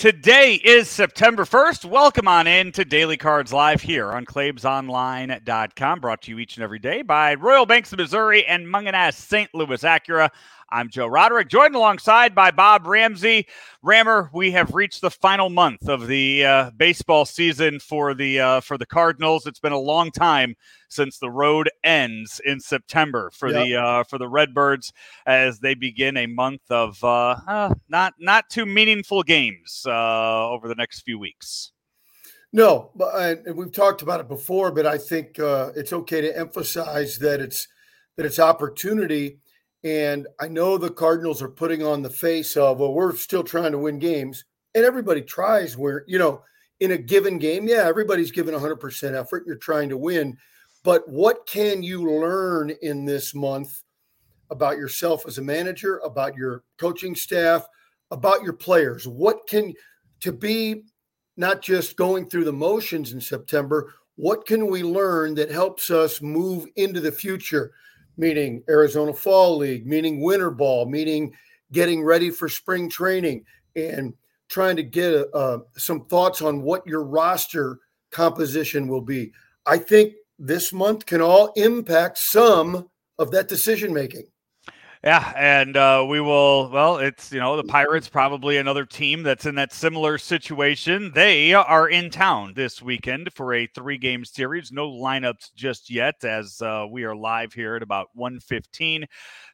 Today is September 1st. Welcome on in to Daily Cards Live here on ClaibsOnline.com. Brought to you each and every day by Royal Banks of Missouri and Mungenast St. Louis Acura. I'm Joe Roderick, joined alongside by Bob Ramsey. Rammer, we have reached the final month of the uh, baseball season for the uh, for the Cardinals. It's been a long time since the road ends in September for yep. the uh, for the Redbirds as they begin a month of uh, uh, not not too meaningful games uh, over the next few weeks. No, but and we've talked about it before, but I think it's okay to emphasize that it's that it's opportunity and I know the Cardinals are putting on the face of, well, we're still trying to win games. And everybody tries where, you know, in a given game, yeah, everybody's given 100% effort. You're trying to win. But what can you learn in this month about yourself as a manager, about your coaching staff, about your players? What can, to be not just going through the motions in September, what can we learn that helps us move into the future? Meaning Arizona Fall League, meaning winter ball, meaning getting ready for spring training, and trying to get uh, some thoughts on what your roster composition will be. I think this month can all impact some of that decision making. Yeah, and uh, we will. Well, it's you know the Pirates probably another team that's in that similar situation. They are in town this weekend for a three-game series. No lineups just yet, as uh, we are live here at about 1.15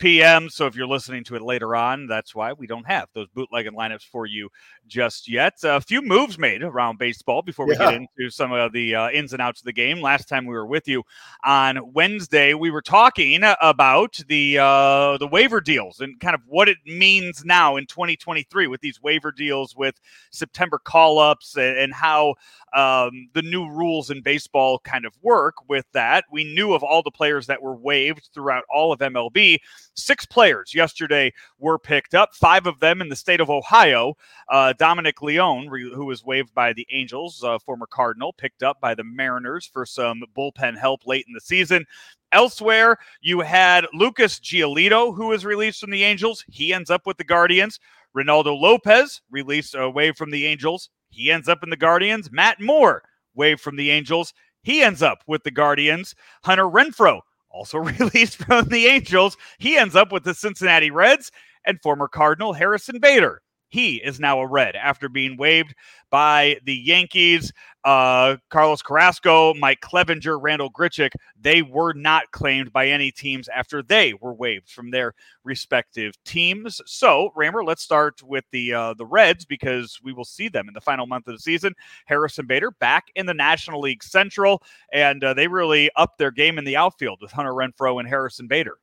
p.m. So if you're listening to it later on, that's why we don't have those bootlegging lineups for you just yet. A few moves made around baseball before we yeah. get into some of the uh, ins and outs of the game. Last time we were with you on Wednesday, we were talking about the uh, the waiver deals and kind of what it means now in 2023 with these waiver deals with September call ups and, and how um, the new rules in baseball kind of work with that. We knew of all the players that were waived throughout all of MLB. Six players yesterday were picked up, five of them in the state of Ohio. Uh, Dominic Leone, who was waived by the Angels, uh, former Cardinal, picked up by the Mariners for some bullpen help late in the season. Elsewhere, you had Lucas Giolito, who was released from the Angels. He ends up with the Guardians. Reynaldo Lopez, released away from the Angels. He ends up in the Guardians. Matt Moore, waived from the Angels. He ends up with the Guardians. Hunter Renfroe, also released from the Angels. He ends up with the Cincinnati Reds. And former Cardinal Harrison Bader he is now a Red after being waived by the Yankees. Uh, Carlos Carrasco, Mike Clevinger, Randall Grichuk, they were not claimed by any teams after they were waived from their respective teams. So, Rammer, let's start with the uh, the Reds because we will see them in the final month of the season. Harrison Bader back in the National League Central, and uh, they really upped their game in the outfield with Hunter Renfroe and Harrison Bader.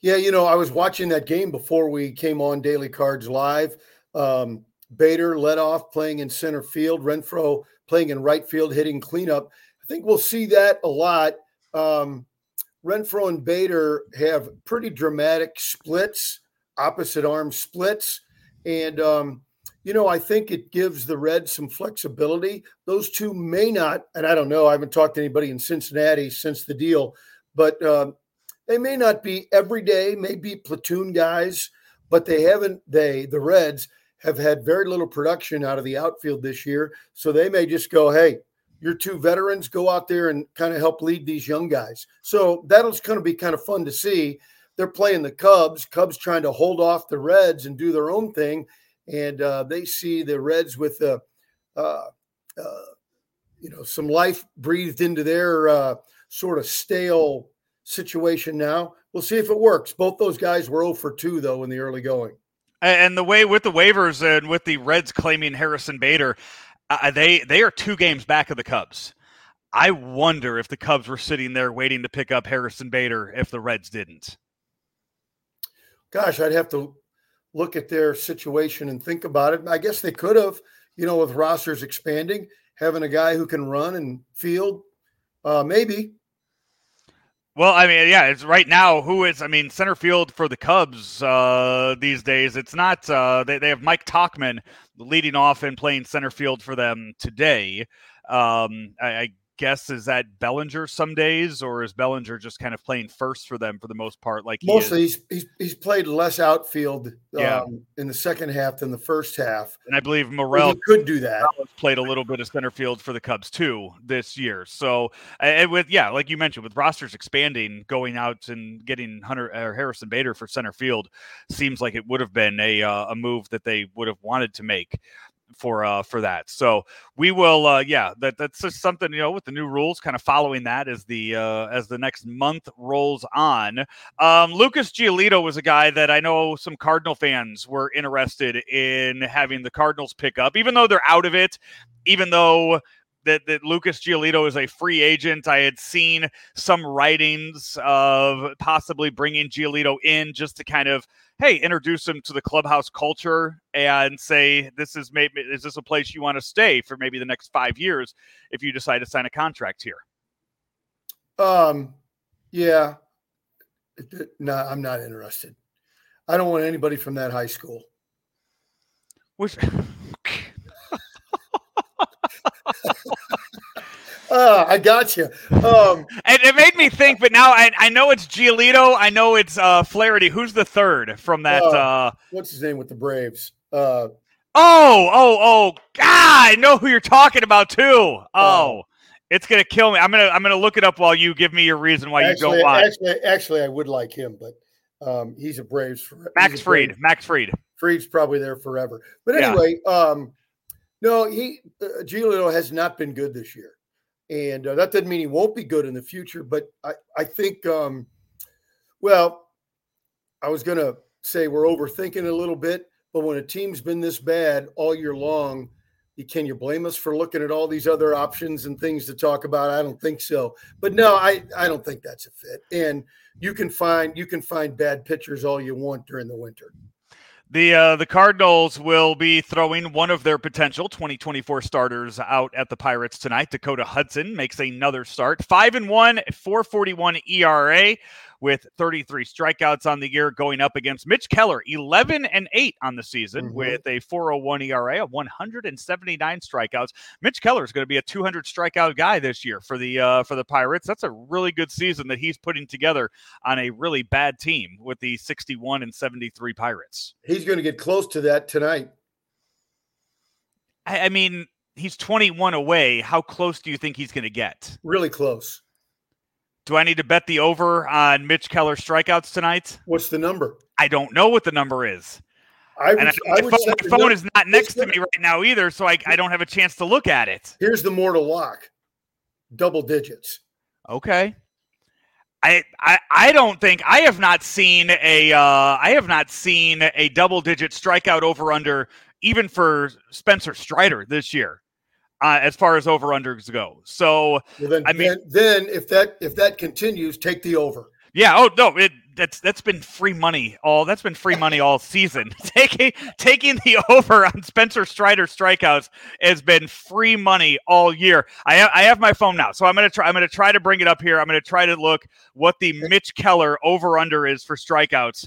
Yeah, you know, I was watching that game before we came on Daily Cards Live. Um, Bader led off playing in center field, Renfroe playing in right field, hitting cleanup. I think we'll see that a lot. Um, Renfroe and Bader have pretty dramatic splits, opposite arm splits. And, um, you know, I think it gives the Reds some flexibility. Those two may not, and I don't know, I haven't talked to anybody in Cincinnati since the deal, but uh, they may not be every day, may be platoon guys, but they haven't, they, the Reds, have had very little production out of the outfield this year. So they may just go, hey, your two veterans go out there and kind of help lead these young guys. So that'll kind of be kind of fun to see. They're playing the Cubs, Cubs trying to hold off the Reds and do their own thing. And uh, they see the Reds with the, uh, uh, you know, some life breathed into their uh, sort of stale situation now. We'll see if it works. Both those guys were 0 for 2, though, in the early going. And the way with the waivers and with the Reds claiming Harrison Bader, uh, they they are two games back of the Cubs. I wonder if the Cubs were sitting there waiting to pick up Harrison Bader if the Reds didn't. Gosh, I'd have to look at their situation and think about it. I guess they could have, you know, with rosters expanding, having a guy who can run and field, uh, maybe. Well, I mean, yeah, it's right now. Who is? I mean, center field for the Cubs uh, these days. It's not. Uh, they they have Mike Tauchman leading off and playing center field for them today. Um, I, I guess is that Bellinger some days, or is Bellinger just kind of playing first for them for the most part? Like mostly, he's, he's he's played less outfield yeah. um, in the second half than the first half, and I believe Morel could do that. Played a little bit of center field for the Cubs too this year. So and with yeah, like you mentioned, with rosters expanding, going out and getting Hunter or Harrison Bader for center field seems like it would have been a uh, a move that they would have wanted to make for uh for that. So we will uh yeah, that that's just something, you know, with the new rules kind of following that as the uh as the next month rolls on. Um Lucas Giolito was a guy that I know some Cardinal fans were interested in having the Cardinals pick up, even though they're out of it, even though that, that Lucas Giolito is a free agent. I had seen some writings of possibly bringing Giolito in just to kind of hey, introduce him to the clubhouse culture and say, this is maybe, is this a place you want to stay for maybe the next five years if you decide to sign a contract here? Um, yeah. No, I'm not interested. I don't want anybody from that high school. Which, Uh, I got you. Um, and it made me think, but now I, I know it's Giolito. I know it's uh, Flaherty. Who's the third from that? Uh, uh, what's his name with the Braves? Uh, oh, oh, oh! God, I know who you're talking about too. Oh, uh, it's gonna kill me. I'm gonna I'm gonna look it up while you give me your reason why actually, you don't want. Actually, actually, I would like him, but um, he's a Braves. For, Max Fried. Braves. Max Fried. Fried's probably there forever. But anyway, yeah. um, no, he uh, Giolito has not been good this year and uh, that doesn't mean he won't be good in the future. But I, I think, um, well, I was going to say we're overthinking a little bit, but when a team's been this bad all year long, can you blame us for looking at all these other options and things to talk about? I don't think so. But no, I, I don't think that's a fit. And you can find you can find bad pitchers all you want during the winter. The uh, the Cardinals will be throwing one of their potential 2024 starters out at the Pirates tonight. Dakota Hudson makes another start. Five and one, 441 ERA with 33 strikeouts on the year going up against Mitch Keller, 11 and 8 on the season mm-hmm. with a 401 ERA, of 179 strikeouts. Mitch Keller is going to be a 200 strikeout guy this year for the uh, for the Pirates. That's a really good season that he's putting together on a really bad team with the 61 and 73 Pirates. He's going to get close to that tonight. I, I mean, he's 21 away. How close do you think he's going to get? Really close. Do I need to bet the over on Mitch Keller strikeouts tonight? What's the number? I don't know what the number is. I would, and I, I my, phone, my phone, is not next to me right now either, so I, I don't have a chance to look at it. Here's the mortal lock double digits. Okay. I, I I don't think I have not seen a uh, I have not seen a double digit strikeout over under even for Spencer Strider this year uh, as far as over unders go. So well, then, I mean, then, then if that if that continues, take the over. Yeah. Oh no, it that's that's been free money all that's been free money all season. taking taking the over on Spencer Strider strikeouts has been free money all year. I have, I have my phone now, so I'm gonna try. I'm gonna try to bring it up here. I'm gonna try to look what the Mitch Keller over under is for strikeouts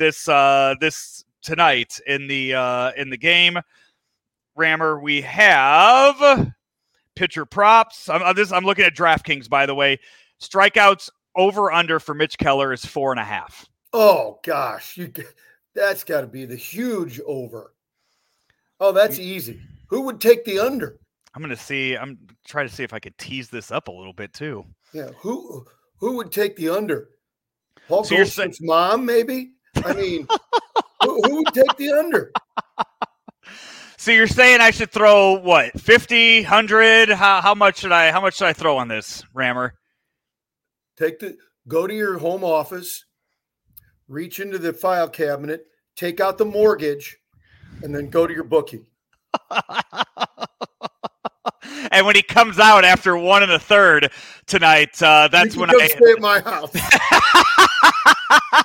this uh this tonight in the uh in the game. Rammer, we have pitcher props. I'm, I'm, this, I'm looking at DraftKings, by the way. Strikeouts over under for Mitch Keller is four and a half. Oh gosh, you, that's got to be the huge over. Oh, that's easy. Who would take the under? I'm going to see. I'm trying to see if I could tease this up a little bit too. Yeah, who who would take the under? Paul so Goldschmidt's saying- mom, maybe. I mean, who, who would take the under? So you're saying I should throw what 50, 100? How, how much should I how much should I throw on this rammer? Take the go to your home office, reach into the file cabinet, take out the mortgage, and then go to your bookie. and when he comes out after one and a third tonight, uh, that's when I stay at my house.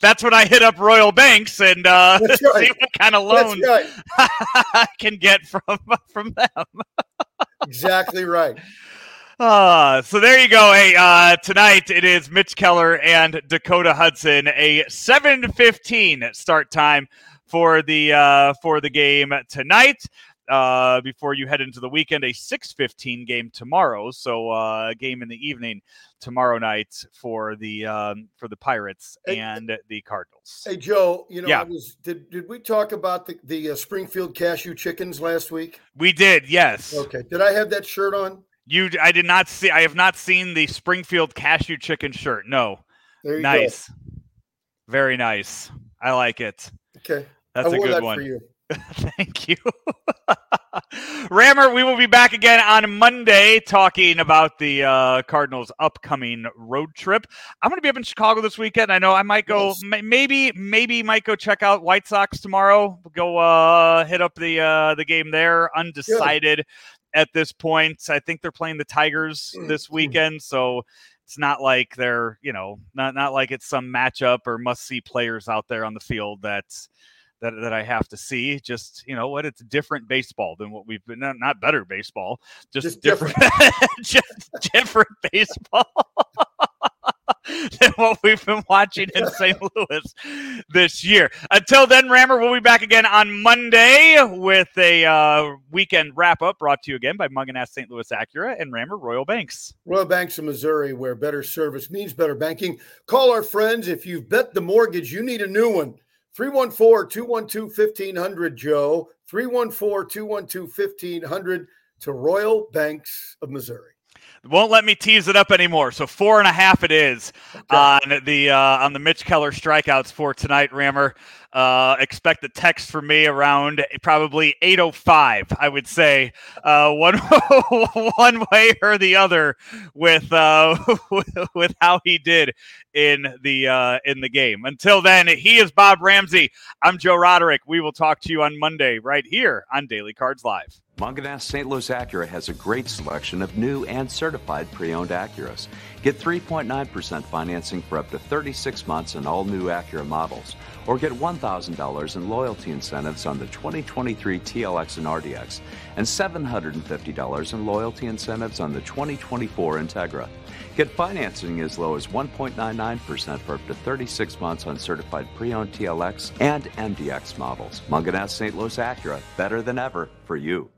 that's when I hit up Royal Banks and uh, right. see what kind of loan right. I can get from from them. exactly right. Uh, so there you go. Hey, uh, tonight it is Mitch Keller and Dakota Hudson. A 7:15 start time for the uh, for the game tonight. Uh, before you head into the weekend. A 6:15 game tomorrow, so uh, a game in the evening tomorrow night for the um, for the Pirates hey, and the Cardinals. Hey Joe, you know, yeah. Was did did we talk about the the uh, Springfield cashew chickens last week? We did, yes. Okay. Did I have that shirt on? You, I did not see. I have not seen the Springfield cashew chicken shirt. No. nice. Go. Very nice. I like it. Okay. That's I a good that one. Thank you. Rammer, we will be back again on Monday talking about the uh, Cardinals' upcoming road trip. I'm going to be up in Chicago this weekend. I know I might go, yes. maybe, maybe might go check out White Sox tomorrow. Go uh, hit up the uh, the game there. Undecided Good. at this point. I think they're playing the Tigers mm, this weekend, so it's not like they're you know not not like it's some matchup or must see players out there on the field that's that, that I have to see. Just you know what, it's different baseball than what we've been. Not, not better baseball, just, just different, different. just different baseball. than what we've been watching in St. Louis this year. Until then, Rammer, we'll be back again on Monday with a uh, weekend wrap up brought to you again by Mungenast St. Louis Acura and Rammer Royal Banks. Royal Banks of Missouri, where better service means better banking. Call our friends. If you've bet the mortgage, you need a new one. 314 212 1500, Joe. 314 212 1500 to Royal Banks of Missouri won't let me tease it up anymore. So four and a half it is okay. on the uh, on the Mitch Keller strikeouts for tonight, Rammer. Uh, expect a text from me around probably 8:05. I would say uh, one one way or the other with uh, with how he did in the uh, in the game. Until then, he is Bob Ramsey. I'm Joe Roderick. We will talk to you on Monday right here on Daily Cards Live. Mungenast St. Louis Acura has a great selection of new and certified pre-owned Acuras. Get 3.9% financing for up to 36 months on all new Acura models, or get $1,000 in loyalty incentives on the 2023 TLX and RDX, and $750 in loyalty incentives on the 2024 Integra. Get financing as low as 1.99% for up to 36 months on certified pre-owned TLX and MDX models. Mungenast St. Louis Acura, better than ever for you.